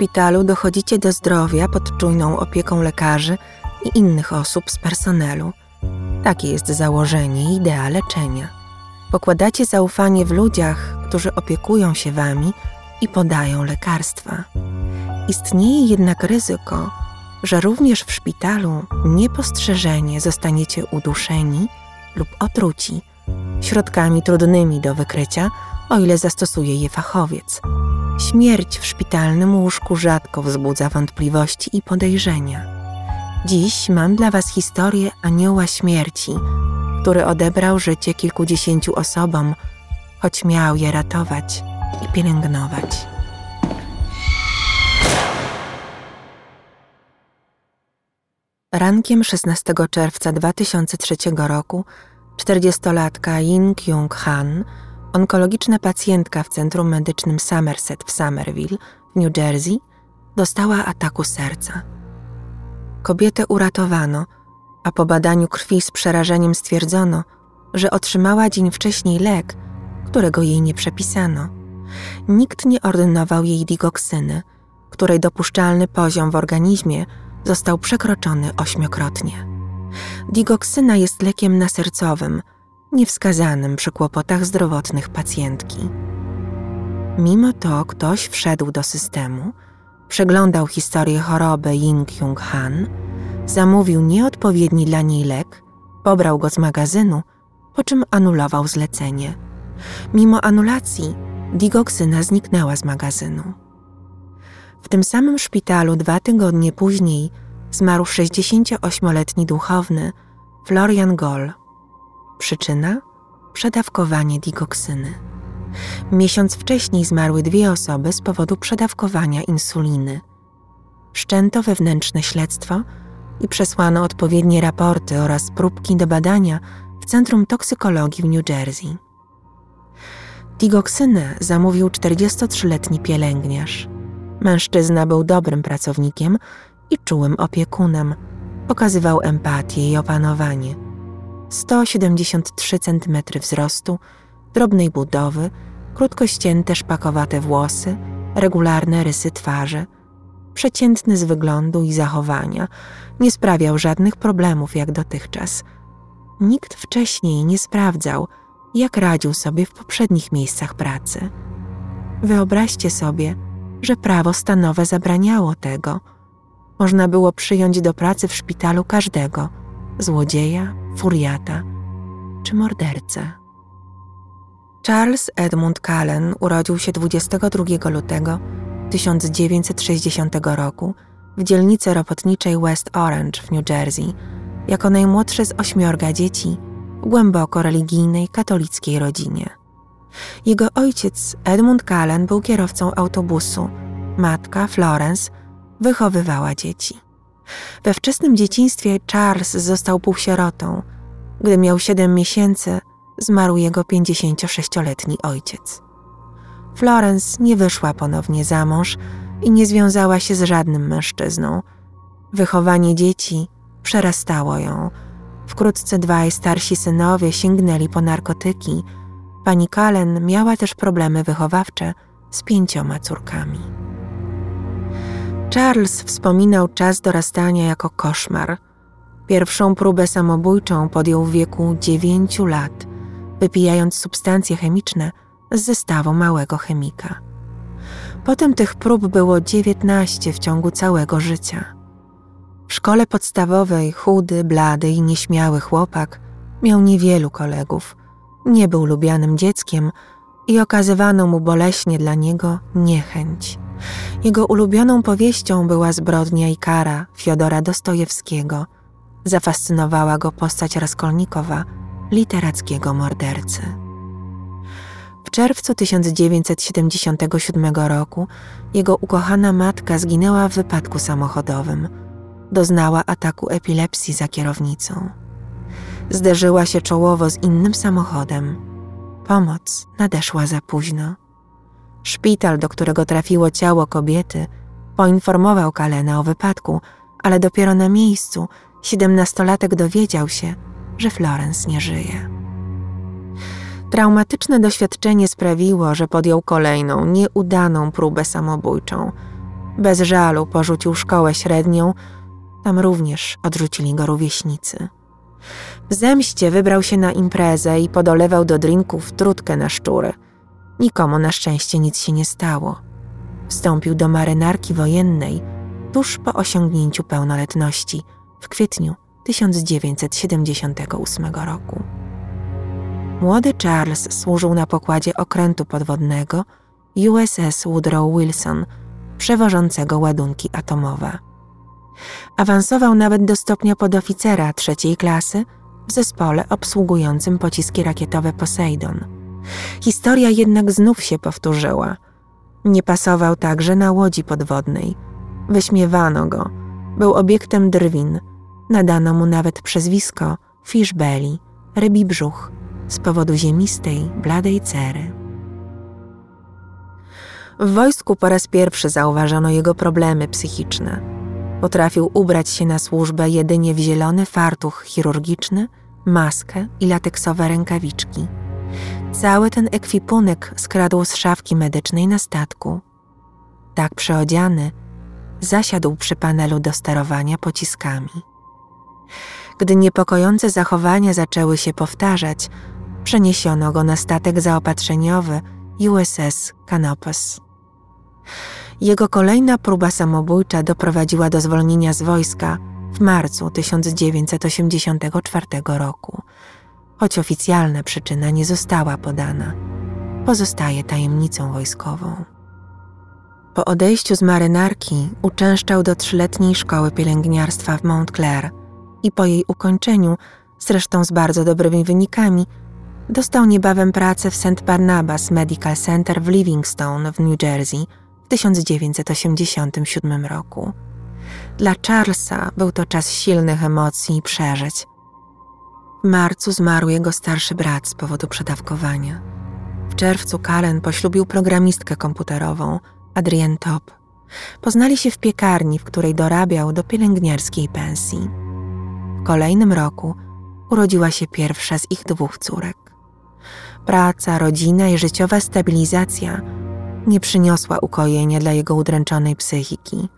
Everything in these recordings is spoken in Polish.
szpitalu dochodzicie do zdrowia pod czujną opieką lekarzy i innych osób z personelu. Takie jest założenie i idea leczenia. Pokładacie zaufanie w ludziach, którzy opiekują się wami i podają lekarstwa. Istnieje jednak ryzyko, że również w szpitalu niepostrzeżenie zostaniecie uduszeni lub otruci środkami trudnymi do wykrycia, o ile zastosuje je fachowiec. Śmierć w szpitalnym łóżku rzadko wzbudza wątpliwości i podejrzenia. Dziś mam dla Was historię anioła śmierci, który odebrał życie kilkudziesięciu osobom, choć miał je ratować i pielęgnować. Rankiem 16 czerwca 2003 roku 40-latka Yin Kyung Han, onkologiczna pacjentka w Centrum Medycznym Somerset w Somerville New Jersey, dostała ataku serca. Kobietę uratowano, a po badaniu krwi z przerażeniem stwierdzono, że otrzymała dzień wcześniej lek, którego jej nie przepisano. Nikt nie ordynował jej digoksyny, której dopuszczalny poziom w organizmie został przekroczony ośmiokrotnie. Digoksyna jest lekiem nasercowym, niewskazanym przy kłopotach zdrowotnych pacjentki. Mimo to ktoś wszedł do systemu, przeglądał historię choroby Ying Kyung Han, zamówił nieodpowiedni dla niej lek, pobrał go z magazynu, po czym anulował zlecenie. Mimo anulacji, digoksyna zniknęła z magazynu. W tym samym szpitalu dwa tygodnie później zmarł 68-letni duchowny Florian Goll. Przyczyna? Przedawkowanie digoksyny. Miesiąc wcześniej zmarły dwie osoby z powodu przedawkowania insuliny. Wszczęto wewnętrzne śledztwo i przesłano odpowiednie raporty oraz próbki do badania w Centrum Toksykologii w New Jersey. Digoksynę zamówił 43-letni pielęgniarz. Mężczyzna był dobrym pracownikiem i czułym opiekunem. Pokazywał empatię i opanowanie. 173 cm wzrostu, drobnej budowy, krótko ścięte szpakowate włosy, regularne rysy twarzy. Przeciętny z wyglądu i zachowania, nie sprawiał żadnych problemów jak dotychczas. Nikt wcześniej nie sprawdzał, jak radził sobie w poprzednich miejscach pracy. Wyobraźcie sobie, że prawo stanowe zabraniało tego – można było przyjąć do pracy w szpitalu każdego złodzieja, furiata czy mordercę. Charles Edmund Cullen urodził się 22 lutego 1960 roku w dzielnicy robotniczej West Orange w New Jersey jako najmłodszy z ośmiorga dzieci w głęboko religijnej katolickiej rodzinie. Jego ojciec Edmund Cullen był kierowcą autobusu, matka Florence wychowywała dzieci. We wczesnym dzieciństwie Charles został półsierotą. Gdy miał siedem miesięcy, zmarł jego 56-letni ojciec. Florence nie wyszła ponownie za mąż i nie związała się z żadnym mężczyzną. Wychowanie dzieci przerastało ją. Wkrótce dwaj starsi synowie sięgnęli po narkotyki. Pani Kalen miała też problemy wychowawcze z pięcioma córkami. Charles wspominał czas dorastania jako koszmar. Pierwszą próbę samobójczą podjął w wieku dziewięciu lat, wypijając substancje chemiczne z zestawu małego chemika. Potem tych prób było dziewiętnaście w ciągu całego życia. W szkole podstawowej chudy, blady i nieśmiały chłopak miał niewielu kolegów. Nie był lubianym dzieckiem i okazywano mu boleśnie dla niego niechęć. Jego ulubioną powieścią była Zbrodnia i kara Fiodora Dostojewskiego. Zafascynowała go postać Raskolnikowa, literackiego mordercy. W czerwcu 1977 roku jego ukochana matka zginęła w wypadku samochodowym. Doznała ataku epilepsji za kierownicą. Zderzyła się czołowo z innym samochodem. Pomoc nadeszła za późno. Szpital, do którego trafiło ciało kobiety, poinformował Kalena o wypadku, ale dopiero na miejscu siedemnastolatek dowiedział się, że Florence nie żyje. Traumatyczne doświadczenie sprawiło, że podjął kolejną, nieudaną próbę samobójczą. Bez żalu porzucił szkołę średnią, tam również odrzucili go rówieśnicy. W zemście wybrał się na imprezę i podolewał do drinków trutkę na szczury. Nikomu na szczęście nic się nie stało. Wstąpił do marynarki wojennej tuż po osiągnięciu pełnoletności w kwietniu 1978 roku. Młody Charles służył na pokładzie okrętu podwodnego USS Woodrow Wilson, przewożącego ładunki atomowe. Awansował nawet do stopnia podoficera trzeciej klasy w zespole obsługującym pociski rakietowe Poseidon. Historia jednak znów się powtórzyła. Nie pasował także na łodzi podwodnej. Wyśmiewano go. Był obiektem drwin. Nadano mu nawet przezwisko Fishbelly, rybi brzuch, z powodu ziemistej, bladej cery. W wojsku po raz pierwszy zauważono jego problemy psychiczne. Potrafił ubrać się na służbę jedynie w zielony fartuch chirurgiczny, maskę i lateksowe rękawiczki. Cały ten ekwipunek skradł z szafki medycznej na statku. Tak przeodziany, zasiadł przy panelu do sterowania pociskami. Gdy niepokojące zachowania zaczęły się powtarzać, przeniesiono go na statek zaopatrzeniowy USS Canopus. Jego kolejna próba samobójcza doprowadziła do zwolnienia z wojska w marcu 1984 roku, choć oficjalna przyczyna nie została podana. Pozostaje tajemnicą wojskową. Po odejściu z marynarki uczęszczał do trzyletniej szkoły pielęgniarstwa w Montclair i po jej ukończeniu, zresztą z bardzo dobrymi wynikami, dostał niebawem pracę w St. Barnabas Medical Center w Livingstone w New Jersey w 1987 roku. Dla Charlesa był to czas silnych emocji i przeżyć. W marcu zmarł jego starszy brat z powodu przedawkowania. W czerwcu Karen poślubił programistkę komputerową, Adrienne Top. Poznali się w piekarni, w której dorabiał do pielęgniarskiej pensji. W kolejnym roku urodziła się pierwsza z ich dwóch córek. Praca, rodzina i życiowa stabilizacja nie przyniosła ukojenia dla jego udręczonej psychiki.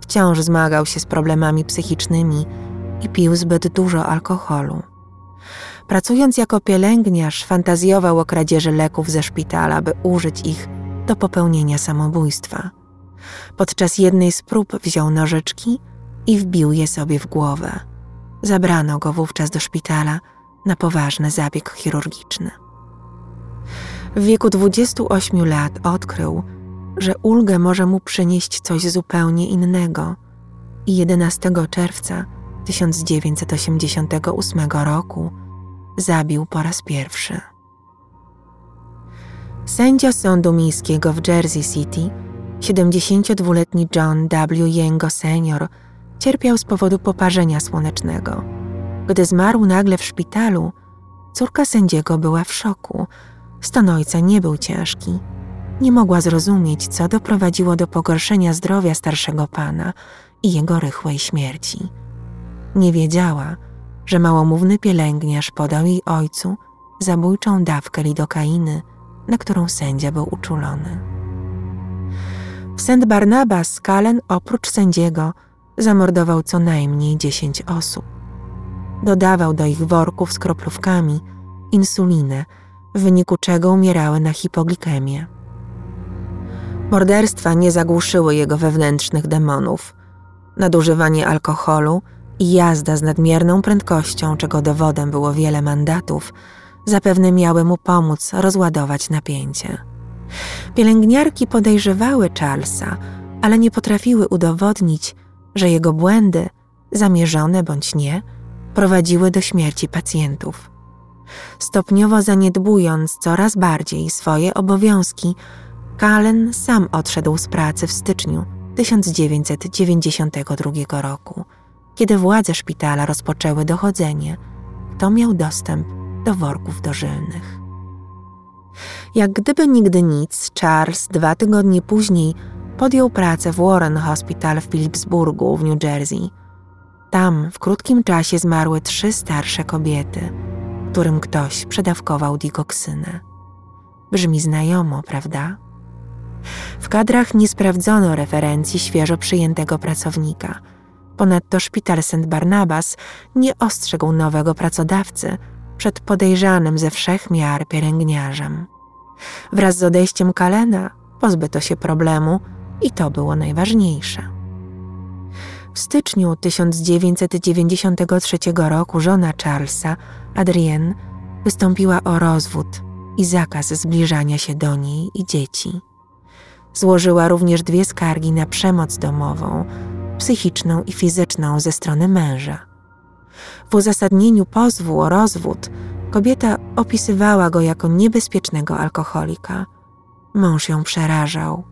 Wciąż zmagał się z problemami psychicznymi i pił zbyt dużo alkoholu. Pracując jako pielęgniarz, fantazjował o kradzieży leków ze szpitala, by użyć ich do popełnienia samobójstwa. Podczas jednej z prób wziął nożyczki i wbił je sobie w głowę. Zabrano go wówczas do szpitala na poważny zabieg chirurgiczny. W wieku 28 lat odkrył, że ulgę może mu przynieść coś zupełnie innego i 11 czerwca 1988 roku zabił po raz pierwszy. Sędzia sądu miejskiego w Jersey City, 72-letni John W. Yengo senior, cierpiał z powodu poparzenia słonecznego. Gdy zmarł nagle w szpitalu, córka sędziego była w szoku. Stan ojca nie był ciężki. Nie mogła zrozumieć, co doprowadziło do pogorszenia zdrowia starszego pana i jego rychłej śmierci. Nie wiedziała, że małomówny pielęgniarz podał jej ojcu zabójczą dawkę lidokainy, na którą sędzia był uczulony. W St. Barnabas Kalen oprócz sędziego zamordował co najmniej dziesięć osób. Dodawał do ich worków z kroplówkami insulinę, w wyniku czego umierały na hipoglikemię. Morderstwa nie zagłuszyły jego wewnętrznych demonów. Nadużywanie alkoholu i jazda z nadmierną prędkością, czego dowodem było wiele mandatów, zapewne miały mu pomóc rozładować napięcie. Pielęgniarki podejrzewały Charlesa, ale nie potrafiły udowodnić, że jego błędy, zamierzone bądź nie, prowadziły do śmierci pacjentów. Stopniowo zaniedbując coraz bardziej swoje obowiązki, Kalen sam odszedł z pracy w styczniu 1992 roku, kiedy władze szpitala rozpoczęły dochodzenie, kto miał dostęp do worków dożylnych. Jak gdyby nigdy nic, Charles dwa tygodnie później podjął pracę w Warren Hospital w Phillipsburgu w New Jersey. Tam w krótkim czasie zmarły trzy starsze kobiety, którym ktoś przedawkował digoksynę. Brzmi znajomo, prawda? W kadrach nie sprawdzono referencji świeżo przyjętego pracownika. Ponadto szpital St. Barnabas nie ostrzegł nowego pracodawcy przed podejrzanym ze wszech miar pielęgniarzem. Wraz z odejściem Kalena pozbyto się problemu i to było najważniejsze. W styczniu 1993 roku żona Charlesa, Adrienne, wystąpiła o rozwód i zakaz zbliżania się do niej i dzieci. Złożyła również dwie skargi na przemoc domową, psychiczną i fizyczną ze strony męża. W uzasadnieniu pozwu o rozwód kobieta opisywała go jako niebezpiecznego alkoholika. Mąż ją przerażał.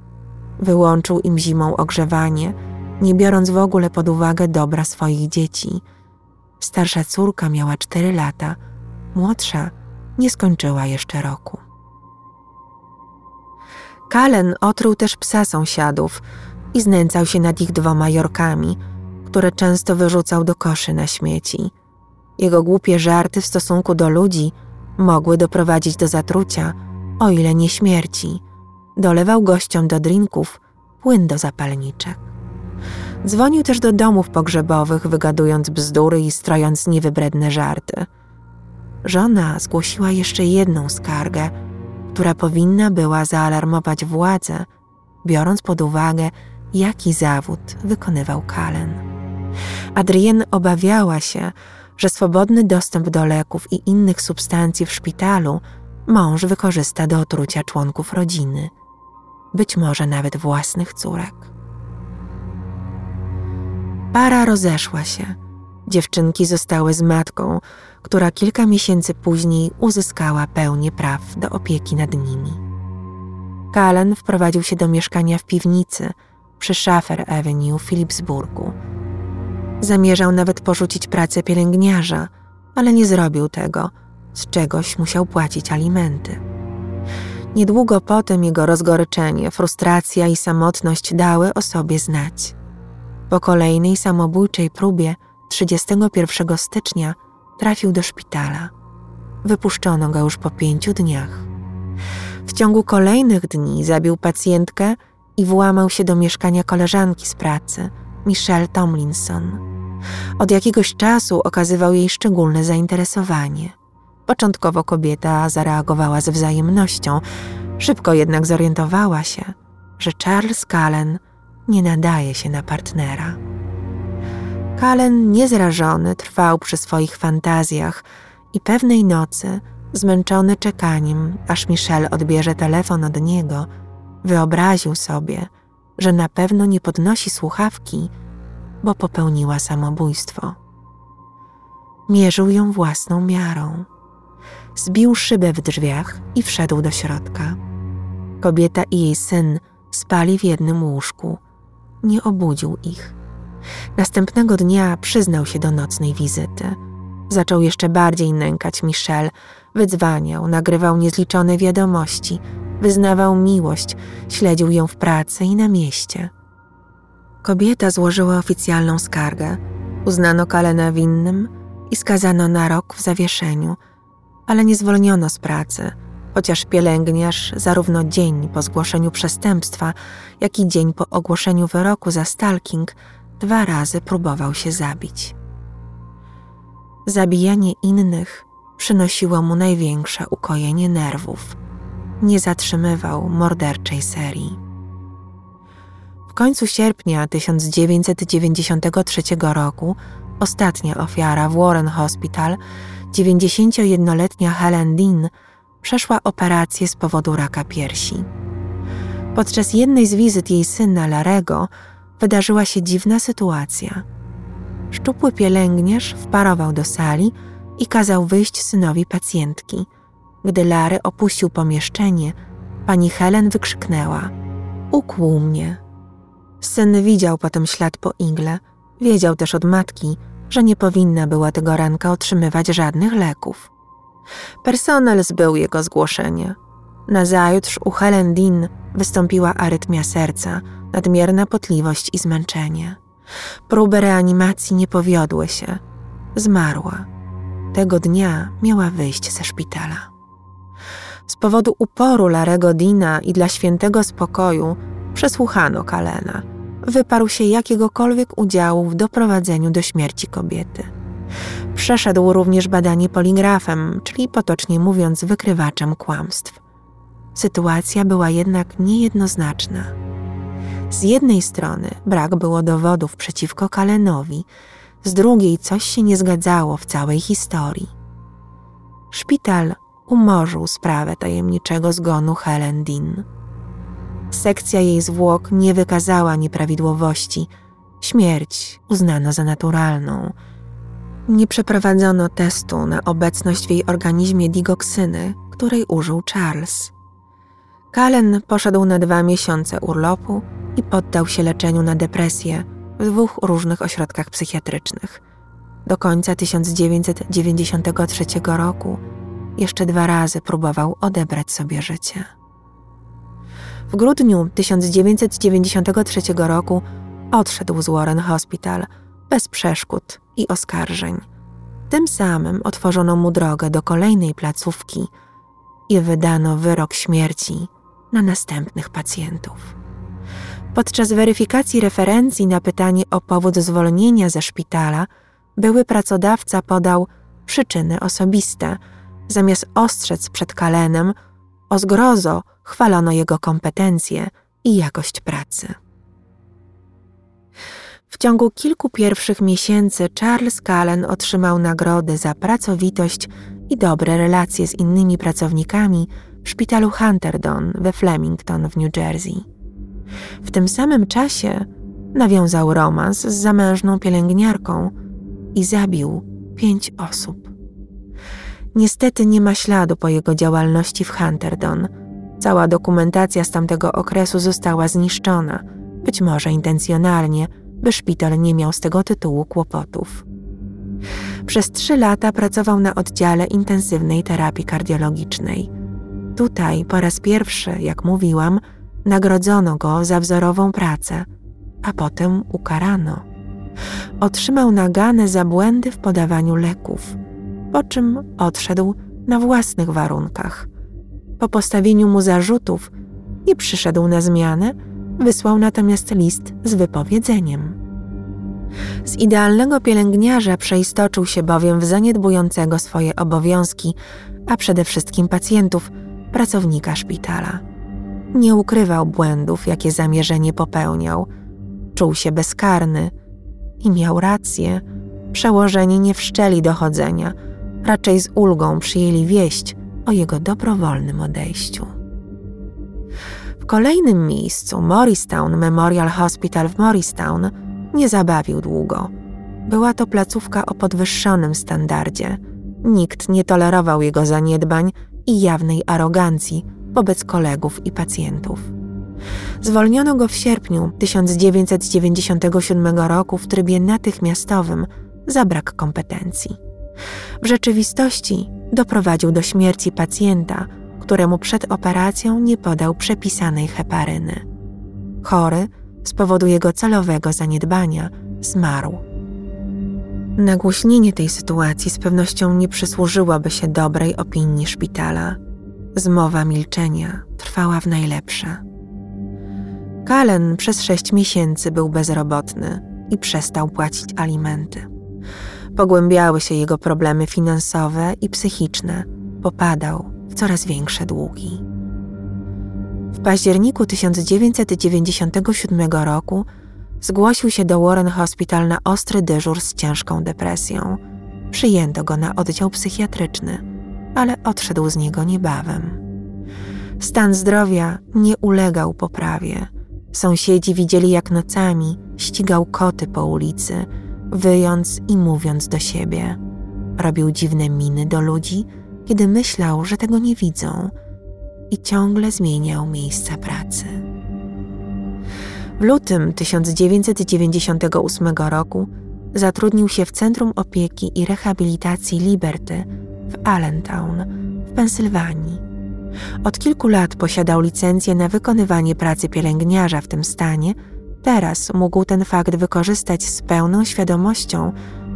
Wyłączył im zimą ogrzewanie, nie biorąc w ogóle pod uwagę dobra swoich dzieci. Starsza córka miała cztery lata, młodsza nie skończyła jeszcze roku. Kalen otruł też psa sąsiadów i znęcał się nad ich dwoma jorkami, które często wyrzucał do koszy na śmieci. Jego głupie żarty w stosunku do ludzi mogły doprowadzić do zatrucia, o ile nie śmierci. Dolewał gościom do drinków płyn do zapalniczek. Dzwonił też do domów pogrzebowych, wygadując bzdury i strojąc niewybredne żarty. Żona zgłosiła jeszcze jedną skargę, która powinna była zaalarmować władzę, biorąc pod uwagę, jaki zawód wykonywał Kalen. Adrienne obawiała się, że swobodny dostęp do leków i innych substancji w szpitalu mąż wykorzysta do otrucia członków rodziny, być może nawet własnych córek. Para rozeszła się. Dziewczynki zostały z matką, która kilka miesięcy później uzyskała pełnię praw do opieki nad nimi. Kalen wprowadził się do mieszkania w piwnicy przy Schaffer Avenue w Philipsburgu. Zamierzał nawet porzucić pracę pielęgniarza, ale nie zrobił tego, z czegoś musiał płacić alimenty. Niedługo potem jego rozgoryczenie, frustracja i samotność dały o sobie znać. Po kolejnej samobójczej próbie 31 stycznia trafił do szpitala. Wypuszczono go już po pięciu dniach. W ciągu kolejnych dni zabił pacjentkę i włamał się do mieszkania koleżanki z pracy, Michelle Tomlinson. Od jakiegoś czasu okazywał jej szczególne zainteresowanie. Początkowo kobieta zareagowała ze wzajemnością, szybko jednak zorientowała się, że Charles Cullen nie nadaje się na partnera. Kalen, niezrażony, trwał przy swoich fantazjach i pewnej nocy, zmęczony czekaniem, aż Michelle odbierze telefon od niego, wyobraził sobie, że na pewno nie podnosi słuchawki, bo popełniła samobójstwo. Mierzył ją własną miarą. Zbił szybę w drzwiach i wszedł do środka. Kobieta i jej syn spali w jednym łóżku. Nie obudził ich Następnego dnia przyznał się do nocnej wizyty. Zaczął jeszcze bardziej nękać Michelle, wydzwaniał, nagrywał niezliczone wiadomości, wyznawał miłość, śledził ją w pracy i na mieście. Kobieta złożyła oficjalną skargę, uznano Kalena winnym i skazano na rok w zawieszeniu, ale nie zwolniono z pracy, chociaż pielęgniarz zarówno dzień po zgłoszeniu przestępstwa, jak i dzień po ogłoszeniu wyroku za stalking dwa razy próbował się zabić. Zabijanie innych przynosiło mu największe ukojenie nerwów. Nie zatrzymywał morderczej serii. W końcu sierpnia 1993 roku ostatnia ofiara w Warren Hospital, 91-letnia Helen Dean, przeszła operację z powodu raka piersi. Podczas jednej z wizyt jej syna Larego wydarzyła się dziwna sytuacja. Szczupły pielęgniarz wparował do sali i kazał wyjść synowi pacjentki. Gdy Lary opuścił pomieszczenie, pani Helen wykrzyknęła: Ukłuł mnie. Syn widział potem ślad po igle, wiedział też od matki, że nie powinna była tego ranka otrzymywać żadnych leków. Personel zbył jego zgłoszenie. Nazajutrz u Helen Dean wystąpiła arytmia serca, nadmierna potliwość i zmęczenie. Próby reanimacji nie powiodły się. Zmarła. Tego dnia miała wyjść ze szpitala. Z powodu uporu Larego Dina i dla świętego spokoju przesłuchano Kalena. Wyparł się jakiegokolwiek udziału w doprowadzeniu do śmierci kobiety. Przeszedł również badanie poligrafem, czyli potocznie mówiąc wykrywaczem kłamstw. Sytuacja była jednak niejednoznaczna. Z jednej strony brak było dowodów przeciwko Kalenowi, z drugiej coś się nie zgadzało w całej historii. Szpital umorzył sprawę tajemniczego zgonu Helen Dean. Sekcja jej zwłok nie wykazała nieprawidłowości. Śmierć uznano za naturalną. Nie przeprowadzono testu na obecność w jej organizmie digoksyny, której użył Charles. Kalen poszedł na dwa miesiące urlopu i poddał się leczeniu na depresję w dwóch różnych ośrodkach psychiatrycznych. Do końca 1993 roku jeszcze dwa razy próbował odebrać sobie życie. W grudniu 1993 roku odszedł z Warren Hospital bez przeszkód i oskarżeń. Tym samym otworzono mu drogę do kolejnej placówki i wydano wyrok śmierci na następnych pacjentów. Podczas weryfikacji referencji na pytanie o powód zwolnienia ze szpitala, były pracodawca podał przyczyny osobiste, zamiast ostrzec przed Kalenem, o zgrozo chwalono jego kompetencje i jakość pracy. W ciągu kilku pierwszych miesięcy Charles Cullen otrzymał nagrody za pracowitość i dobre relacje z innymi pracownikami w szpitalu Hunterdon we Flemington w New Jersey. W tym samym czasie nawiązał romans z zamężną pielęgniarką i zabił pięć osób. Niestety nie ma śladu po jego działalności w Hunterdon. Cała dokumentacja z tamtego okresu została zniszczona, być może intencjonalnie, by szpital nie miał z tego tytułu kłopotów. Przez trzy lata pracował na oddziale intensywnej terapii kardiologicznej. Tutaj po raz pierwszy, jak mówiłam, nagrodzono go za wzorową pracę, a potem ukarano. Otrzymał naganę za błędy w podawaniu leków, po czym odszedł na własnych warunkach. Po postawieniu mu zarzutów nie przyszedł na zmianę, wysłał natomiast list z wypowiedzeniem. Z idealnego pielęgniarza przeistoczył się bowiem w zaniedbującego swoje obowiązki, a przede wszystkim pacjentów, pracownika szpitala. Nie ukrywał błędów, jakie zamierzenie popełniał. Czuł się bezkarny i miał rację. Przełożeni nie wszczeli dochodzenia, raczej z ulgą przyjęli wieść o jego dobrowolnym odejściu. W kolejnym miejscu, Morristown Memorial Hospital w Morristown, nie zabawił długo. Była to placówka o podwyższonym standardzie. Nikt nie tolerował jego zaniedbań i jawnej arogancji wobec kolegów i pacjentów. Zwolniono go w sierpniu 1997 roku w trybie natychmiastowym za brak kompetencji. W rzeczywistości doprowadził do śmierci pacjenta, któremu przed operacją nie podał przepisanej heparyny. Chory z powodu jego celowego zaniedbania zmarł. Nagłośnienie tej sytuacji z pewnością nie przysłużyłoby się dobrej opinii szpitala. Zmowa milczenia trwała w najlepsze. Kalen przez sześć miesięcy był bezrobotny i przestał płacić alimenty. Pogłębiały się jego problemy finansowe i psychiczne, popadał w coraz większe długi. W październiku 1997 roku zgłosił się do Warren Hospital na ostry dyżur z ciężką depresją. Przyjęto go na oddział psychiatryczny, ale odszedł z niego niebawem. Stan zdrowia nie ulegał poprawie. Sąsiedzi widzieli, jak nocami ścigał koty po ulicy, wyjąc i mówiąc do siebie. Robił dziwne miny do ludzi, kiedy myślał, że tego nie widzą – i ciągle zmieniał miejsca pracy. W lutym 1998 roku zatrudnił się w Centrum Opieki i Rehabilitacji Liberty w Allentown w Pensylwanii. Od kilku lat posiadał licencję na wykonywanie pracy pielęgniarza w tym stanie. Teraz mógł ten fakt wykorzystać z pełną świadomością,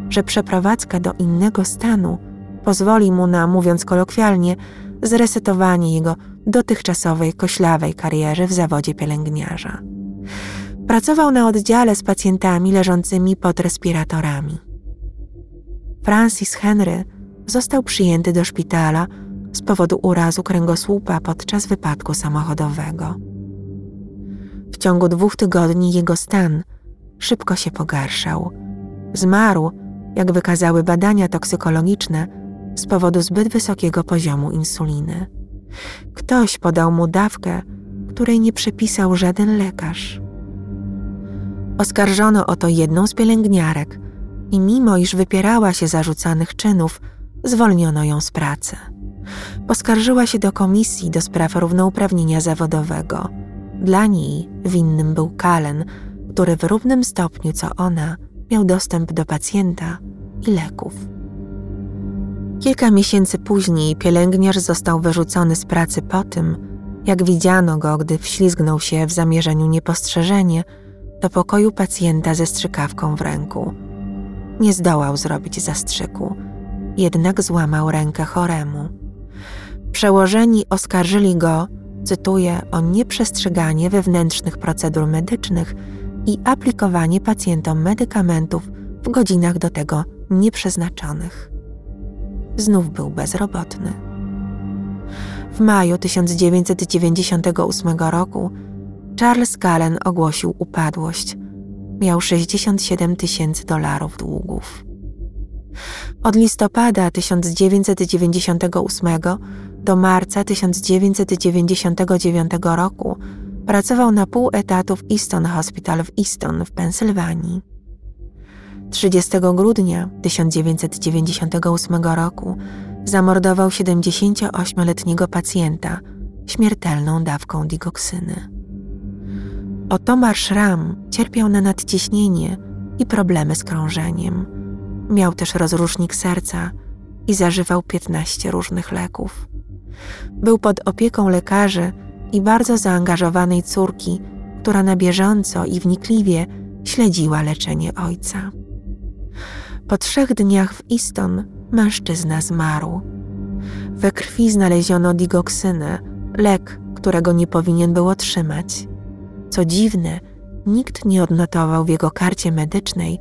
że przeprowadzka do innego stanu pozwoli mu na, mówiąc kolokwialnie, zresetowanie jego dotychczasowej koślawej kariery w zawodzie pielęgniarza. Pracował na oddziale z pacjentami leżącymi pod respiratorami. Francis Henry został przyjęty do szpitala z powodu urazu kręgosłupa podczas wypadku samochodowego. W ciągu dwóch tygodni jego stan szybko się pogarszał. Zmarł, jak wykazały badania toksykologiczne, z powodu zbyt wysokiego poziomu insuliny. Ktoś podał mu dawkę, której nie przepisał żaden lekarz. Oskarżono o to jedną z pielęgniarek i mimo iż wypierała się zarzucanych czynów, zwolniono ją z pracy. Poskarżyła się do komisji do spraw równouprawnienia zawodowego. Dla niej winnym był Kalen, który w równym stopniu co ona miał dostęp do pacjenta i leków. Kilka miesięcy później pielęgniarz został wyrzucony z pracy po tym, jak widziano go, gdy wślizgnął się w zamierzeniu niepostrzeżenie do pokoju pacjenta ze strzykawką w ręku. Nie zdołał zrobić zastrzyku, jednak złamał rękę choremu. Przełożeni oskarżyli go, cytuję, o nieprzestrzeganie wewnętrznych procedur medycznych i aplikowanie pacjentom medykamentów w godzinach do tego nieprzeznaczonych. Znów był bezrobotny. W maju 1998 roku Charles Gallen ogłosił upadłość. Miał 67 tysięcy dolarów długów. Od listopada 1998 do marca 1999 roku pracował na pół etatu w Easton Hospital w Easton w Pensylwanii. 30 grudnia 1998 roku zamordował 78-letniego pacjenta śmiertelną dawką digoksyny. Otomar Szram cierpiał na nadciśnienie i problemy z krążeniem. Miał też rozrusznik serca i zażywał 15 różnych leków. Był pod opieką lekarzy i bardzo zaangażowanej córki, która na bieżąco i wnikliwie śledziła leczenie ojca. Po trzech dniach w Easton mężczyzna zmarł. We krwi znaleziono digoksynę, lek, którego nie powinien był otrzymać. Co dziwne, nikt nie odnotował w jego karcie medycznej,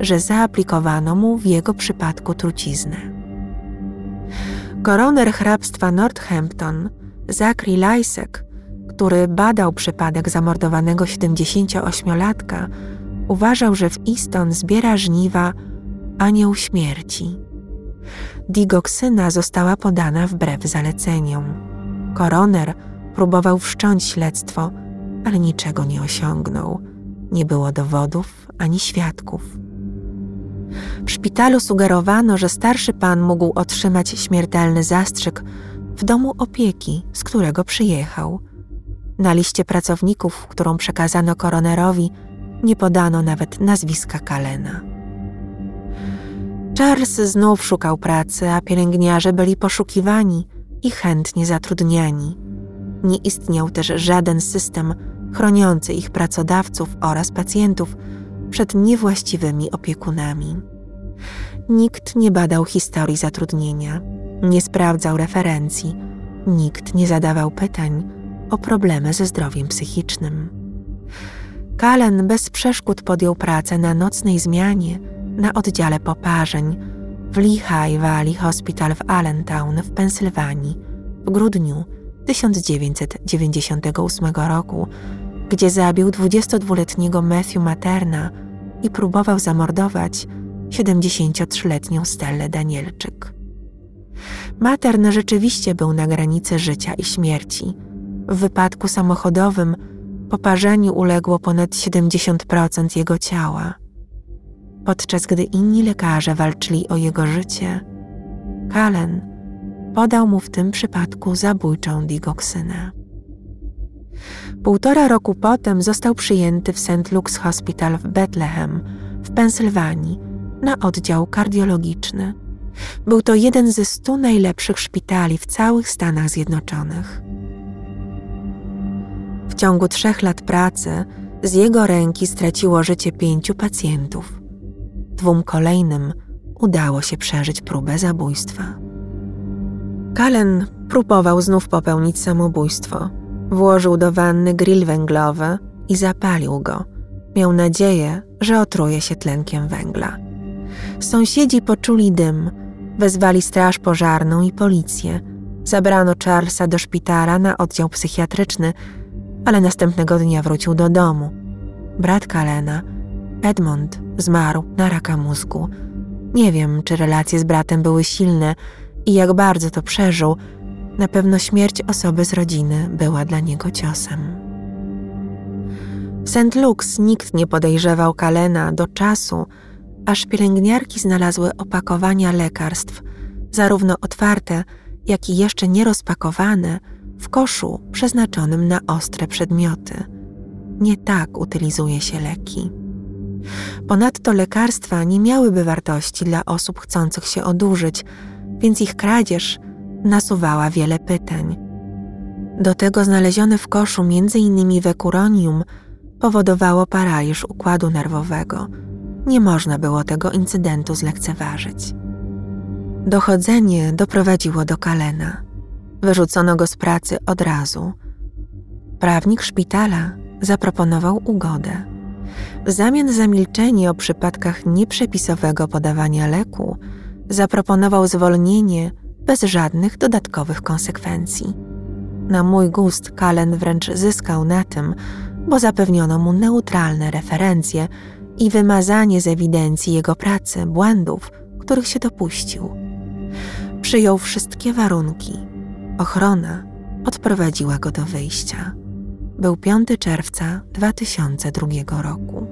że zaaplikowano mu w jego przypadku truciznę. Koroner hrabstwa Northampton, Zachary Lysek, który badał przypadek zamordowanego 78-latka, uważał, że w Easton zbiera żniwa anioł śmierci. Digoksyna została podana wbrew zaleceniom. Koroner próbował wszcząć śledztwo, ale niczego nie osiągnął. Nie było dowodów ani świadków. W szpitalu sugerowano, że starszy pan mógł otrzymać śmiertelny zastrzyk w domu opieki, z którego przyjechał. Na liście pracowników, którą przekazano koronerowi, nie podano nawet nazwiska Kalena. Charles znów szukał pracy, a pielęgniarze byli poszukiwani i chętnie zatrudniani. Nie istniał też żaden system chroniący ich pracodawców oraz pacjentów przed niewłaściwymi opiekunami. Nikt nie badał historii zatrudnienia, nie sprawdzał referencji, nikt nie zadawał pytań o problemy ze zdrowiem psychicznym. Kalen bez przeszkód podjął pracę na nocnej zmianie na oddziale poparzeń w Lehigh Valley Hospital w Allentown w Pensylwanii w grudniu 1998 roku, gdzie zabił 22-letniego Matthew Materna i próbował zamordować 73-letnią Stellę Danielczyk. Matern rzeczywiście był na granicy życia i śmierci. W wypadku samochodowym poparzeniu uległo ponad 70% jego ciała. Podczas gdy inni lekarze walczyli o jego życie, Kalen podał mu w tym przypadku zabójczą digoksynę. Półtora roku potem został przyjęty w St. Luke's Hospital w Bethlehem w Pensylwanii na oddział kardiologiczny. Był to jeden ze stu najlepszych szpitali w całych Stanach Zjednoczonych. W ciągu trzech lat pracy z jego ręki straciło życie pięciu pacjentów. Dwóm kolejnym udało się przeżyć próbę zabójstwa. Kalen próbował znów popełnić samobójstwo. Włożył do wanny grill węglowy i zapalił go. Miał nadzieję, że otruje się tlenkiem węgla. Sąsiedzi poczuli dym, wezwali straż pożarną i policję. Zabrano Charlesa do szpitala na oddział psychiatryczny, ale następnego dnia wrócił do domu. Brat Kalena, Edmond, zmarł na raka mózgu. Nie wiem, czy relacje z bratem były silne i jak bardzo to przeżył. Na pewno śmierć osoby z rodziny była dla niego ciosem. W St. Luke's nikt nie podejrzewał Kalena do czasu, aż pielęgniarki znalazły opakowania lekarstw, zarówno otwarte, jak i jeszcze nierozpakowane, w koszu przeznaczonym na ostre przedmioty. Nie tak utylizuje się leki. Ponadto lekarstwa nie miałyby wartości dla osób chcących się odurzyć, więc ich kradzież nasuwała wiele pytań. Do tego znalezione w koszu m.in. wekuronium powodowało paraliż układu nerwowego. Nie można było tego incydentu zlekceważyć. Dochodzenie doprowadziło do Kalena. Wyrzucono go z pracy od razu. Prawnik szpitala zaproponował ugodę. W zamian za milczenie o przypadkach nieprzepisowego podawania leku, zaproponował zwolnienie bez żadnych dodatkowych konsekwencji. Na mój gust Kalen wręcz zyskał na tym, bo zapewniono mu neutralne referencje i wymazanie z ewidencji jego pracy błędów, których się dopuścił. Przyjął wszystkie warunki. Ochrona odprowadziła go do wyjścia. Był 5 czerwca 2002 roku.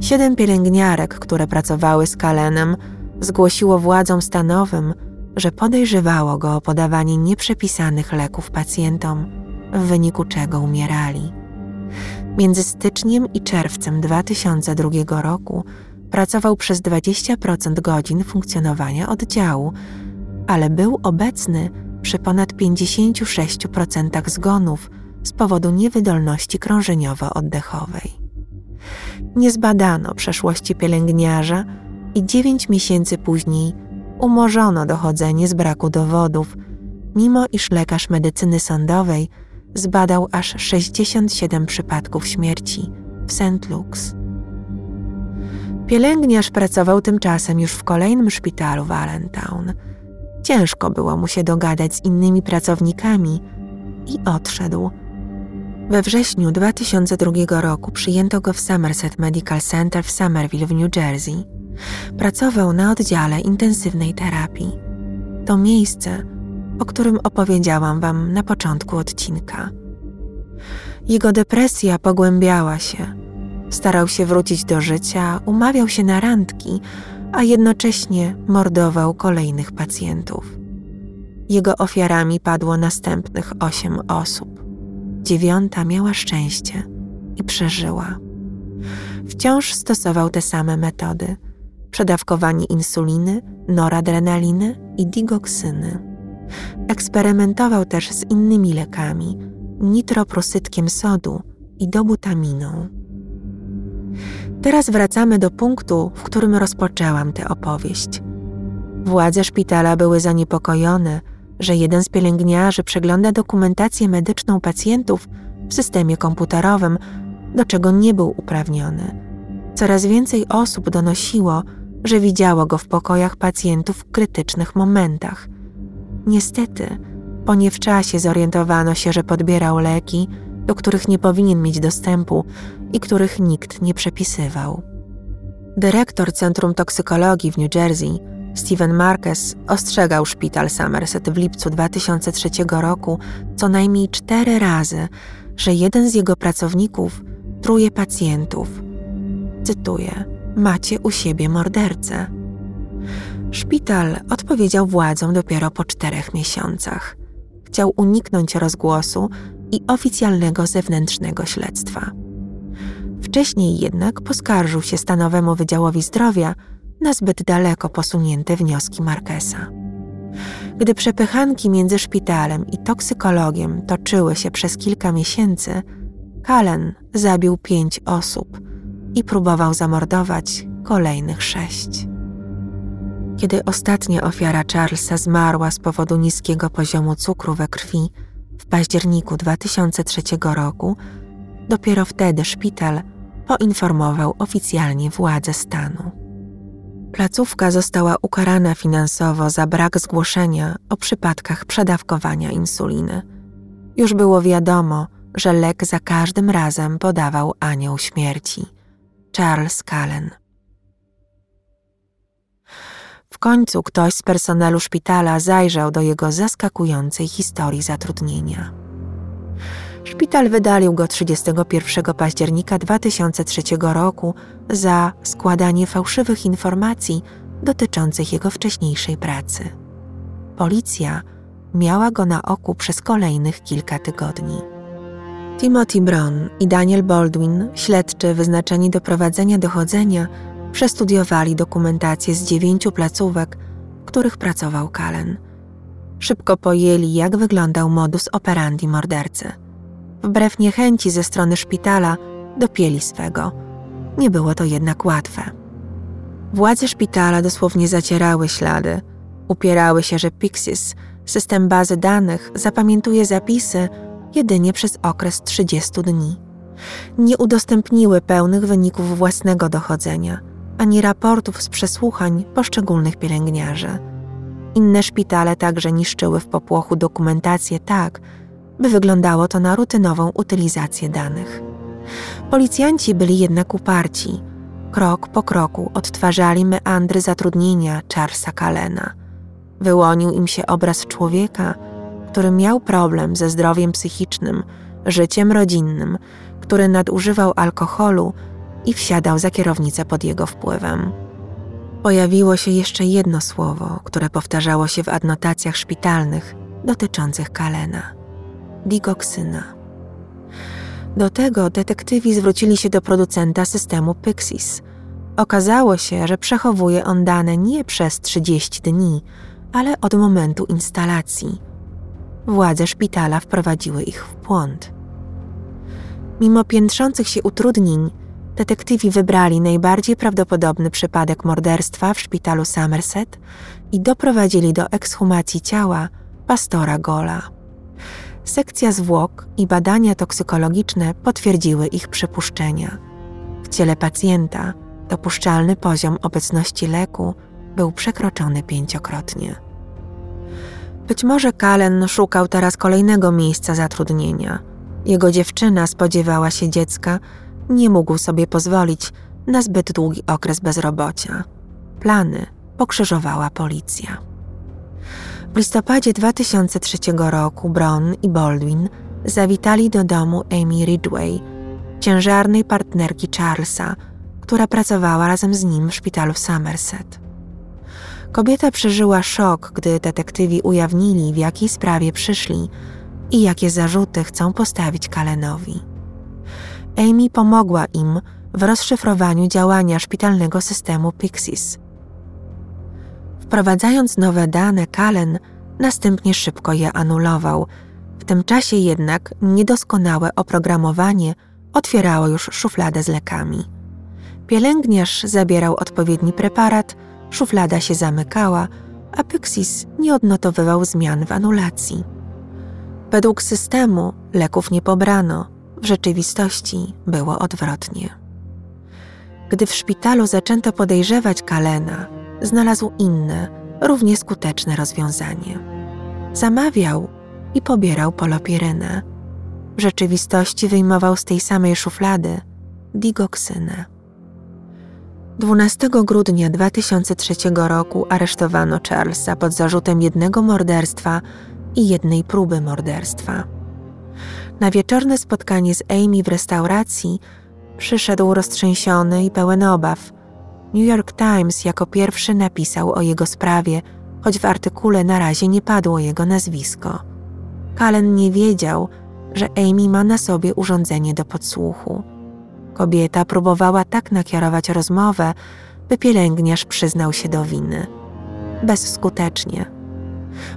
Siedem pielęgniarek, które pracowały z Kalenem, zgłosiło władzom stanowym, że podejrzewało go o podawanie nieprzepisanych leków pacjentom, w wyniku czego umierali. Między styczniem i czerwcem 2002 roku pracował przez 20% godzin funkcjonowania oddziału, ale był obecny przy ponad 56% zgonów z powodu niewydolności krążeniowo-oddechowej. Nie zbadano przeszłości pielęgniarza i 9 miesięcy później umorzono dochodzenie z braku dowodów, mimo iż lekarz medycyny sądowej zbadał aż 67 przypadków śmierci w St. Luke's. Pielęgniarz pracował tymczasem już w kolejnym szpitalu w Allentown. Ciężko było mu się dogadać z innymi pracownikami i odszedł. We wrześniu 2002 roku przyjęto go w Somerset Medical Center w Somerville w New Jersey. Pracował na oddziale intensywnej terapii. To miejsce, o którym opowiedziałam Wam na początku odcinka. Jego depresja pogłębiała się. Starał się wrócić do życia, umawiał się na randki, a jednocześnie mordował kolejnych pacjentów. Jego ofiarami padło następnych osiem osób. Dziewiąta miała szczęście i przeżyła. Wciąż stosował te same metody: przedawkowanie insuliny, noradrenaliny i digoksyny. Eksperymentował też z innymi lekami, nitroprosytkiem sodu i dobutaminą. Teraz wracamy do punktu, w którym rozpoczęłam tę opowieść. Władze szpitala były zaniepokojone, że jeden z pielęgniarzy przegląda dokumentację medyczną pacjentów w systemie komputerowym, do czego nie był uprawniony. Coraz więcej osób donosiło, że widziało go w pokojach pacjentów w krytycznych momentach. Niestety, po nie w czasie zorientowano się, że podbierał leki, do których nie powinien mieć dostępu i których nikt nie przepisywał. Dyrektor Centrum Toksykologii w New Jersey, Steven Marquez, ostrzegał szpital Somerset w lipcu 2003 roku co najmniej cztery razy, że jeden z jego pracowników truje pacjentów. Cytuję: Macie u siebie mordercę. Szpital odpowiedział władzom dopiero po czterech miesiącach. Chciał uniknąć rozgłosu i oficjalnego zewnętrznego śledztwa. Wcześniej jednak poskarżył się Stanowemu Wydziałowi Zdrowia na zbyt daleko posunięte wnioski Marquesa. Gdy przepychanki między szpitalem i toksykologiem toczyły się przez kilka miesięcy, Kalen zabił pięć osób i próbował zamordować kolejnych sześć. Kiedy ostatnia ofiara Charlesa zmarła z powodu niskiego poziomu cukru we krwi w październiku 2003 roku, dopiero wtedy szpital poinformował oficjalnie władze stanu. Placówka została ukarana finansowo za brak zgłoszenia o przypadkach przedawkowania insuliny. Już było wiadomo, że lek za każdym razem podawał anioł śmierci Charles Cullen. W końcu ktoś z personelu szpitala zajrzał do jego zaskakującej historii zatrudnienia. Szpital wydalił go 31 października 2003 roku za składanie fałszywych informacji dotyczących jego wcześniejszej pracy. Policja miała go na oku przez kolejnych kilka tygodni. Timothy Brown i Daniel Baldwin, śledczy wyznaczeni do prowadzenia dochodzenia, Przestudiowali dokumentację z dziewięciu placówek, w których pracował Kalen. Szybko pojęli, jak wyglądał modus operandi mordercy. Wbrew niechęci ze strony szpitala, dopieli swego. Nie było to jednak łatwe. Władze szpitala dosłownie zacierały ślady. Upierały się, że Pixis, system bazy danych, zapamiętuje zapisy jedynie przez okres 30 dni. Nie udostępniły pełnych wyników własnego dochodzenia – ani raportów z przesłuchań poszczególnych pielęgniarzy. Inne szpitale także niszczyły w popłochu dokumentację tak, by wyglądało to na rutynową utylizację danych. Policjanci byli jednak uparci. Krok po kroku odtwarzali meandry zatrudnienia Charlesa Kalena. Wyłonił im się obraz człowieka, który miał problem ze zdrowiem psychicznym, życiem rodzinnym, który nadużywał alkoholu i wsiadał za kierownicę pod jego wpływem. Pojawiło się jeszcze jedno słowo, które powtarzało się w adnotacjach szpitalnych dotyczących Kalena digoksyna. Do tego detektywi zwrócili się do producenta systemu Pyxis. Okazało się, że przechowuje on dane nie przez 30 dni, ale od momentu instalacji. Władze szpitala wprowadziły ich w błąd. Mimo piętrzących się utrudnień, Detektywi wybrali najbardziej prawdopodobny przypadek morderstwa w szpitalu Somerset i doprowadzili do ekshumacji ciała pastora Gola. Sekcja zwłok i badania toksykologiczne potwierdziły ich przypuszczenia. W ciele pacjenta dopuszczalny poziom obecności leku był przekroczony pięciokrotnie. Być może Kalen szukał teraz kolejnego miejsca zatrudnienia. Jego dziewczyna spodziewała się dziecka, nie mógł sobie pozwolić na zbyt długi okres bezrobocia. Plany pokrzyżowała policja. W listopadzie 2003 roku Brown i Baldwin zawitali do domu Amy Ridgway, ciężarnej partnerki Charlesa, która pracowała razem z nim w szpitalu w Somerset. Kobieta przeżyła szok, gdy detektywi ujawnili, w jakiej sprawie przyszli i jakie zarzuty chcą postawić Kalenowi. Amy pomogła im w rozszyfrowaniu działania szpitalnego systemu Pixis. Wprowadzając nowe dane, Kalen następnie szybko je anulował. W tym czasie jednak niedoskonałe oprogramowanie otwierało już szufladę z lekami. Pielęgniarz zabierał odpowiedni preparat, szuflada się zamykała, a Pixis nie odnotowywał zmian w anulacji. Według systemu leków nie pobrano, w rzeczywistości było odwrotnie. Gdy w szpitalu zaczęto podejrzewać Kalena, znalazł inne, równie skuteczne rozwiązanie. Zamawiał i pobierał polopirynę. W rzeczywistości wyjmował z tej samej szuflady digoksynę. 12 grudnia 2003 roku aresztowano Charlesa pod zarzutem jednego morderstwa i jednej próby morderstwa. Na wieczorne spotkanie z Amy w restauracji przyszedł roztrzęsiony i pełen obaw. New York Times jako pierwszy napisał o jego sprawie, choć w artykule na razie nie padło jego nazwisko. Kalen nie wiedział, że Amy ma na sobie urządzenie do podsłuchu. Kobieta próbowała tak nakierować rozmowę, by pielęgniarz przyznał się do winy. Bezskutecznie.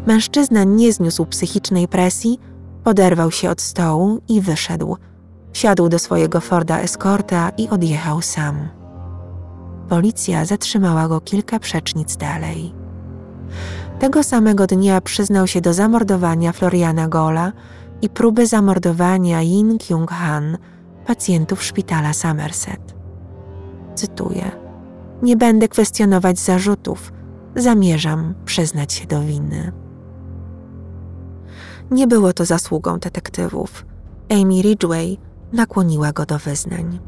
Mężczyzna nie zniósł psychicznej presji, Oderwał się od stołu i wyszedł. Wsiadł do swojego Forda Escorta i odjechał sam. policja zatrzymała go kilka przecznic dalej. Tego samego dnia przyznał się do zamordowania Floriana Gola i próby zamordowania Yin Kyung Han, pacjentów szpitala Somerset. Cytuję: Nie będę kwestionować zarzutów, zamierzam przyznać się do winy. Nie było to zasługą detektywów. Amy Ridgway nakłoniła go do wyznań.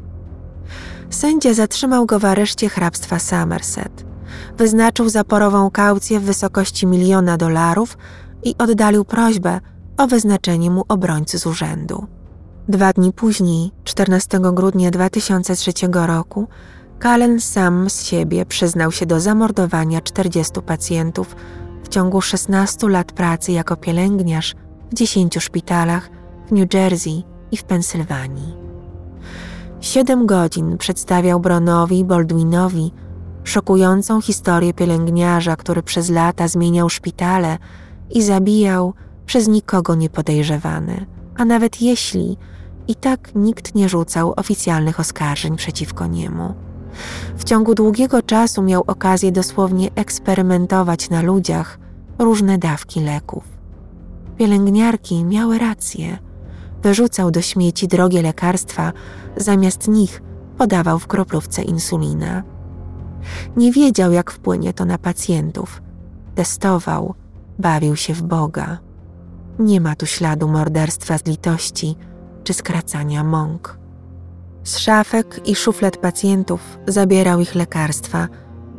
Sędzia zatrzymał go w areszcie hrabstwa Somerset. Wyznaczył zaporową kaucję w wysokości miliona dolarów i oddalił prośbę o wyznaczenie mu obrońcy z urzędu. Dwa dni później, 14 grudnia 2003 roku, Kalen sam z siebie przyznał się do zamordowania 40 pacjentów w ciągu 16 lat pracy jako pielęgniarz w 10 szpitalach w New Jersey i w Pensylwanii. Siedem godzin przedstawiał Bronowi Baldwinowi szokującą historię pielęgniarza, który przez lata zmieniał szpitale i zabijał przez nikogo niepodejrzewany, a nawet jeśli i tak nikt nie rzucał oficjalnych oskarżeń przeciwko niemu. W ciągu długiego czasu miał okazję dosłownie eksperymentować na ludziach różne dawki leków. Pielęgniarki miały rację. Wyrzucał do śmieci drogie lekarstwa, zamiast nich podawał w kroplówce insulina. Nie wiedział, jak wpłynie to na pacjentów. Testował, bawił się w Boga. Nie ma tu śladu morderstwa z litości czy skracania mąk. Z szafek i szuflad pacjentów zabierał ich lekarstwa,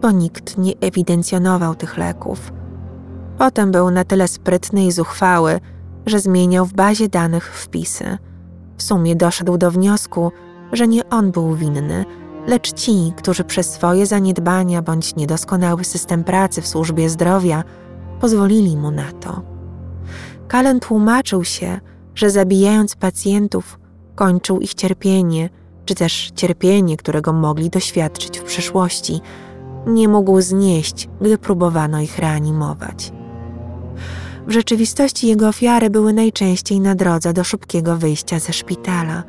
bo nikt nie ewidencjonował tych leków. Potem był na tyle sprytny i zuchwały, że zmieniał w bazie danych wpisy. W sumie doszedł do wniosku, że nie on był winny, lecz ci, którzy przez swoje zaniedbania bądź niedoskonały system pracy w służbie zdrowia pozwolili mu na to. Kalen tłumaczył się, że zabijając pacjentów, kończył ich cierpienie, czy też cierpienie, którego mogli doświadczyć w przyszłości, nie mógł znieść, gdy próbowano ich reanimować. W rzeczywistości jego ofiary były najczęściej na drodze do szybkiego wyjścia ze szpitala.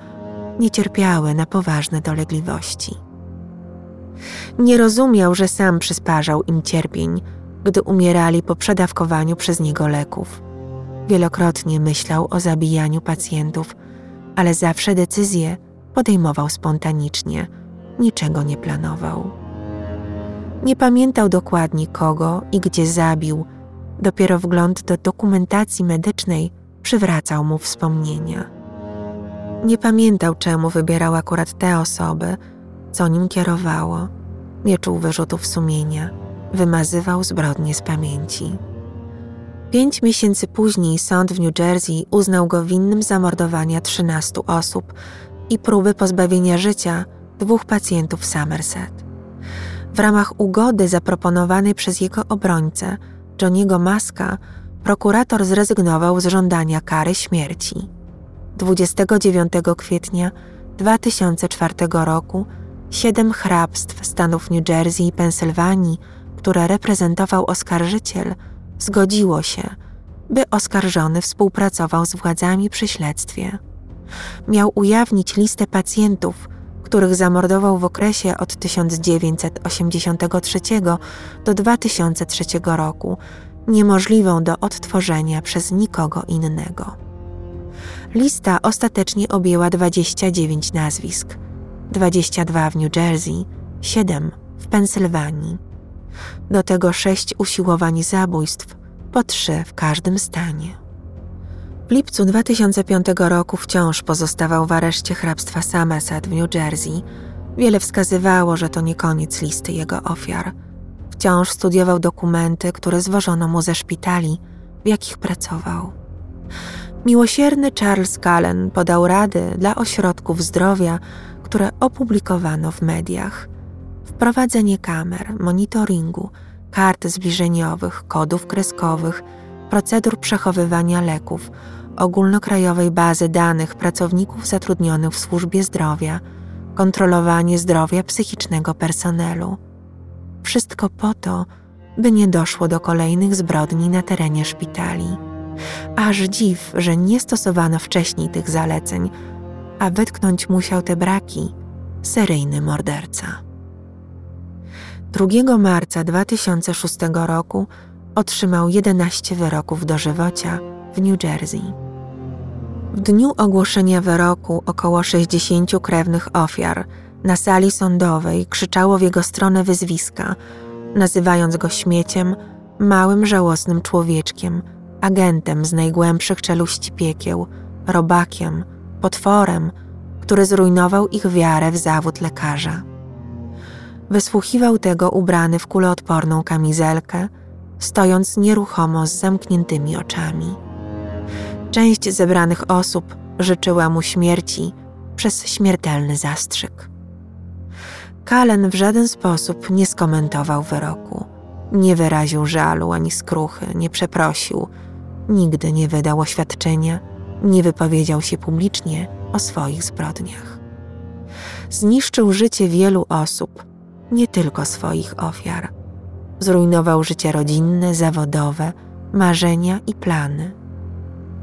Nie cierpiały na poważne dolegliwości. Nie rozumiał, że sam przysparzał im cierpień, gdy umierali po przedawkowaniu przez niego leków. Wielokrotnie myślał o zabijaniu pacjentów, ale zawsze decyzje podejmował spontanicznie, niczego nie planował. Nie pamiętał dokładnie kogo i gdzie zabił, dopiero wgląd do dokumentacji medycznej przywracał mu wspomnienia. Nie pamiętał, czemu wybierał akurat te osoby, co nim kierowało. Nie czuł wyrzutów sumienia, wymazywał zbrodnie z pamięci. Pięć miesięcy później sąd w New Jersey uznał go winnym zamordowania 13 osób i próby pozbawienia życia dwóch pacjentów Somerset. W ramach ugody zaproponowanej przez jego obrońcę, Johniego Maska, prokurator zrezygnował z żądania kary śmierci. 29 kwietnia 2004 roku siedem hrabstw stanów New Jersey i Pensylwanii, które reprezentował oskarżyciel, zgodziło się, by oskarżony współpracował z władzami przy śledztwie. Miał ujawnić listę pacjentów, których zamordował w okresie od 1983 do 2003 roku, niemożliwą do odtworzenia przez nikogo innego. Lista ostatecznie objęła 29 nazwisk, 22 w New Jersey, 7 w Pensylwanii. Do tego sześć usiłowań zabójstw, po trzy w każdym stanie. W lipcu 2005 roku wciąż pozostawał w areszcie hrabstwa Somerset w New Jersey. Wiele wskazywało, że to nie koniec listy jego ofiar. Wciąż studiował dokumenty, które zwożono mu ze szpitali, w jakich pracował. Miłosierny Charles Cullen podał rady dla ośrodków zdrowia, które opublikowano w mediach. Wprowadzenie kamer, monitoringu, kart zbliżeniowych, kodów kreskowych, procedur przechowywania leków, ogólnokrajowej bazy danych pracowników zatrudnionych w służbie zdrowia, kontrolowanie zdrowia psychicznego personelu. Wszystko po to, by nie doszło do kolejnych zbrodni na terenie szpitali. Aż dziw, że nie stosowano wcześniej tych zaleceń, a wytknąć musiał te braki seryjny morderca. 2 marca 2006 roku otrzymał 11 wyroków dożywocia w New Jersey. W dniu ogłoszenia wyroku około 60 krewnych ofiar na sali sądowej krzyczało w jego stronę wyzwiska, nazywając go śmieciem, małym żałosnym człowieczkiem, agentem z najgłębszych czeluści piekieł, robakiem, potworem, który zrujnował ich wiarę w zawód lekarza. Wysłuchiwał tego ubrany w kuloodporną kamizelkę, stojąc nieruchomo z zamkniętymi oczami. Część zebranych osób życzyła mu śmierci przez śmiertelny zastrzyk. Kalen w żaden sposób nie skomentował wyroku. Nie wyraził żalu ani skruchy, nie przeprosił, nigdy nie wydał oświadczenia, nie wypowiedział się publicznie o swoich zbrodniach. Zniszczył życie wielu osób, nie tylko swoich ofiar. Zrujnował życie rodzinne, zawodowe, marzenia i plany.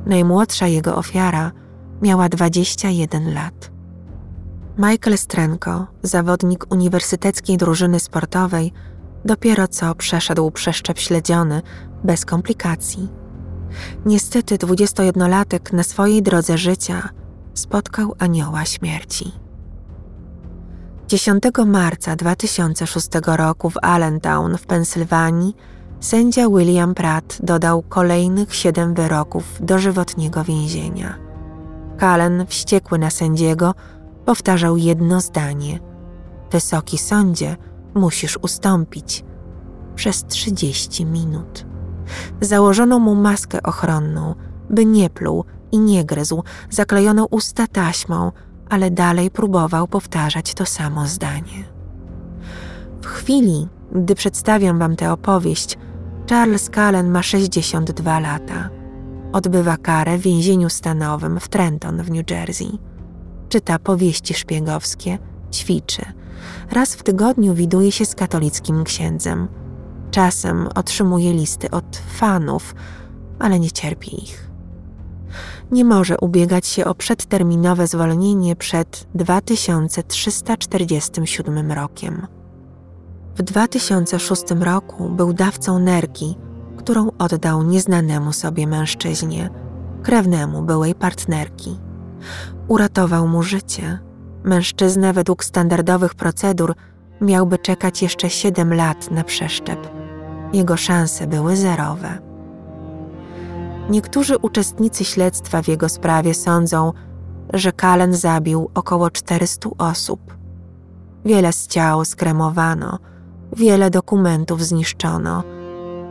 Najmłodsza jego ofiara miała 21 lat. Michael Strenko, zawodnik uniwersyteckiej drużyny sportowej, dopiero co przeszedł przeszczep śledziony bez komplikacji. Niestety 21-latek na swojej drodze życia spotkał anioła śmierci. 10 marca 2006 roku w Allentown w Pensylwanii sędzia William Pratt dodał kolejnych siedem wyroków dożywotniego więzienia. Kalen, wściekły na sędziego, powtarzał jedno zdanie: Wysoki sądzie, musisz ustąpić. Przez 30 minut. Założono mu maskę ochronną, by nie pluł i nie gryzł, zaklejono usta taśmą, ale dalej próbował powtarzać to samo zdanie. W chwili, gdy przedstawiam wam tę opowieść, Charles Cullen ma 62 lata. Odbywa karę w więzieniu stanowym w Trenton w New Jersey. Czyta powieści szpiegowskie, ćwiczy. Raz w tygodniu widuje się z katolickim księdzem. Czasem otrzymuje listy od fanów, ale nie cierpi ich nie może ubiegać się o przedterminowe zwolnienie przed 2347 rokiem. W 2006 roku był dawcą nerki, którą oddał nieznanemu sobie mężczyźnie, krewnemu byłej partnerki. Uratował mu życie. Mężczyzna według standardowych procedur miałby czekać jeszcze 7 lat na przeszczep. Jego szanse były zerowe. Niektórzy uczestnicy śledztwa w jego sprawie sądzą, że Kalen zabił około 400 osób. Wiele z ciał skremowano, wiele dokumentów zniszczono.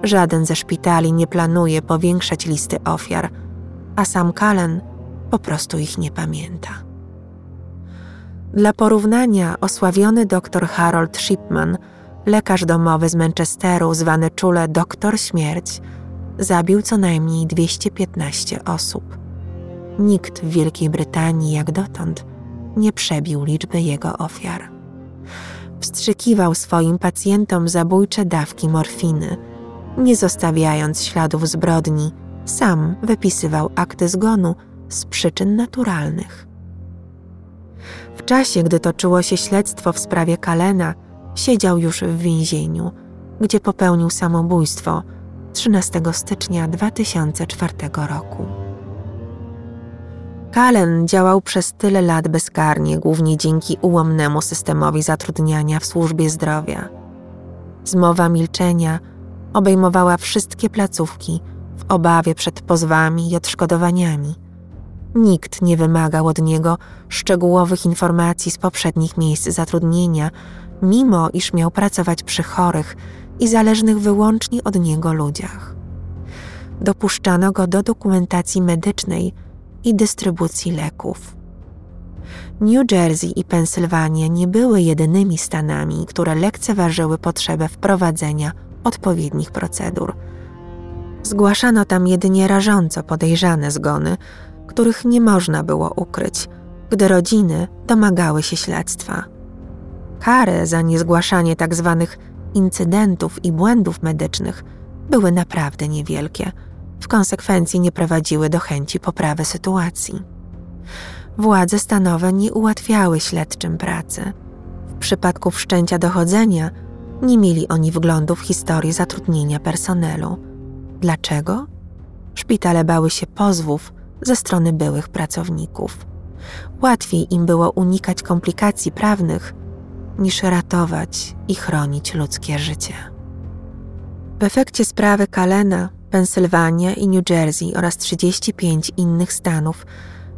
Żaden ze szpitali nie planuje powiększać listy ofiar, a sam Kalen po prostu ich nie pamięta. Dla porównania osławiony dr Harold Shipman, lekarz domowy z Manchesteru, zwany czule doktor śmierć, zabił co najmniej 215 osób. Nikt w Wielkiej Brytanii jak dotąd nie przebił liczby jego ofiar. Wstrzykiwał swoim pacjentom zabójcze dawki morfiny, nie zostawiając śladów zbrodni, sam wypisywał akty zgonu z przyczyn naturalnych. W czasie, gdy toczyło się śledztwo w sprawie Kalena, siedział już w więzieniu, gdzie popełnił samobójstwo – 13 stycznia 2004 roku. Kalen działał przez tyle lat bezkarnie, głównie dzięki ułomnemu systemowi zatrudniania w służbie zdrowia. Zmowa milczenia obejmowała wszystkie placówki w obawie przed pozwami i odszkodowaniami. Nikt nie wymagał od niego szczegółowych informacji z poprzednich miejsc zatrudnienia, mimo iż miał pracować przy chorych i zależnych wyłącznie od niego ludziach. Dopuszczano go do dokumentacji medycznej i dystrybucji leków. New Jersey i Pensylwania nie były jedynymi stanami, które lekceważyły potrzebę wprowadzenia odpowiednich procedur. Zgłaszano tam jedynie rażąco podejrzane zgony, których nie można było ukryć, gdy rodziny domagały się śledztwa. Kary za niezgłaszanie tzw. Incydentów i błędów medycznych były naprawdę niewielkie, w konsekwencji nie prowadziły do chęci poprawy sytuacji. Władze stanowe nie ułatwiały śledczym pracy. W przypadku wszczęcia dochodzenia Nie mieli oni wglądu w historię zatrudnienia personelu. Dlaczego? Szpitale bały się pozwów ze strony byłych pracowników. Łatwiej im było unikać komplikacji prawnych, niż ratować i chronić ludzkie życie. W efekcie sprawy Kalena, Pensylwania i New Jersey oraz 35 innych stanów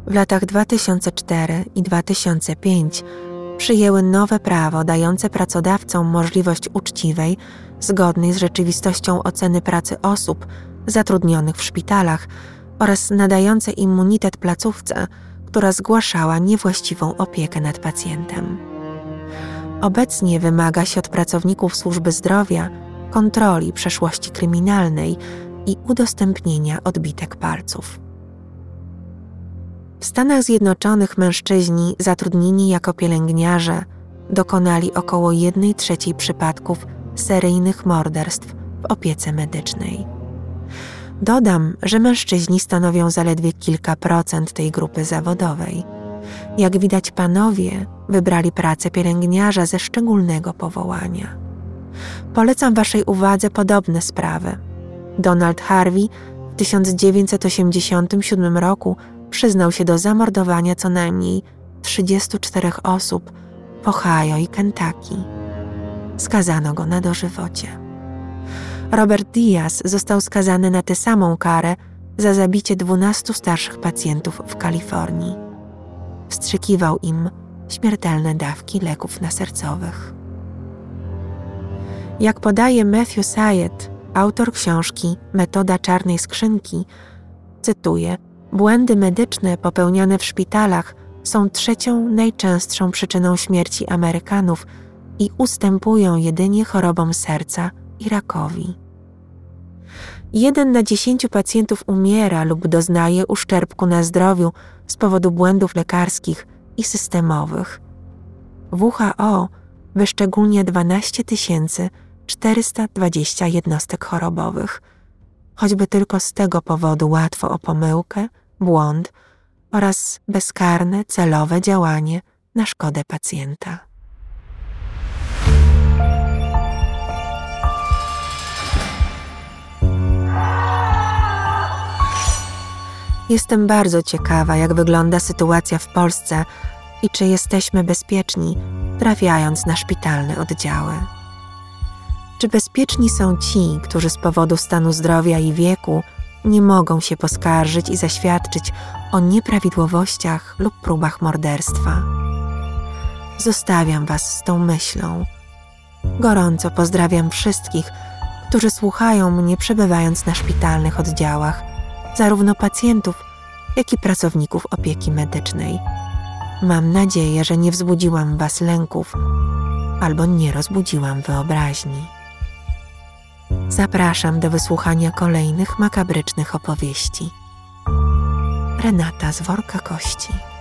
w latach 2004 i 2005 przyjęły nowe prawo dające pracodawcom możliwość uczciwej, zgodnej z rzeczywistością oceny pracy osób zatrudnionych w szpitalach oraz nadające immunitet placówce, która zgłaszała niewłaściwą opiekę nad pacjentem. Obecnie wymaga się od pracowników służby zdrowia kontroli przeszłości kryminalnej i udostępnienia odbitek palców. W Stanach Zjednoczonych mężczyźni zatrudnieni jako pielęgniarze dokonali około 1 trzeciej przypadków seryjnych morderstw w opiece medycznej. Dodam, że mężczyźni stanowią zaledwie kilka procent tej grupy zawodowej. Jak widać, panowie wybrali pracę pielęgniarza ze szczególnego powołania. Polecam Waszej uwadze podobne sprawy. Donald Harvey w 1987 roku przyznał się do zamordowania co najmniej 34 osób w Ohio i Kentucky. Skazano go na dożywocie. Robert Diaz został skazany na tę samą karę za zabicie 12 starszych pacjentów w Kalifornii. Wstrzykiwał im śmiertelne dawki leków nasercowych. Jak podaje Matthew Syed, autor książki Metoda czarnej skrzynki, cytuję: Błędy medyczne popełniane w szpitalach są trzecią najczęstszą przyczyną śmierci Amerykanów i ustępują jedynie chorobom serca i rakowi. Jeden na dziesięciu pacjentów umiera lub doznaje uszczerbku na zdrowiu z powodu błędów lekarskich i systemowych. WHO wyszczególnia 12 420 jednostek chorobowych. Choćby tylko z tego powodu łatwo o pomyłkę, błąd oraz bezkarne, celowe działanie na szkodę pacjenta. Jestem bardzo ciekawa, jak wygląda sytuacja w Polsce i czy jesteśmy bezpieczni, trafiając na szpitalne oddziały. Czy bezpieczni są ci, którzy z powodu stanu zdrowia i wieku nie mogą się poskarżyć i zaświadczyć o nieprawidłowościach lub próbach morderstwa? Zostawiam Was z tą myślą. Gorąco pozdrawiam wszystkich, którzy słuchają mnie przebywając na szpitalnych oddziałach, zarówno pacjentów, jak i pracowników opieki medycznej. Mam nadzieję, że nie wzbudziłam Was lęków albo nie rozbudziłam wyobraźni. Zapraszam do wysłuchania kolejnych makabrycznych opowieści. Renata z worka kości.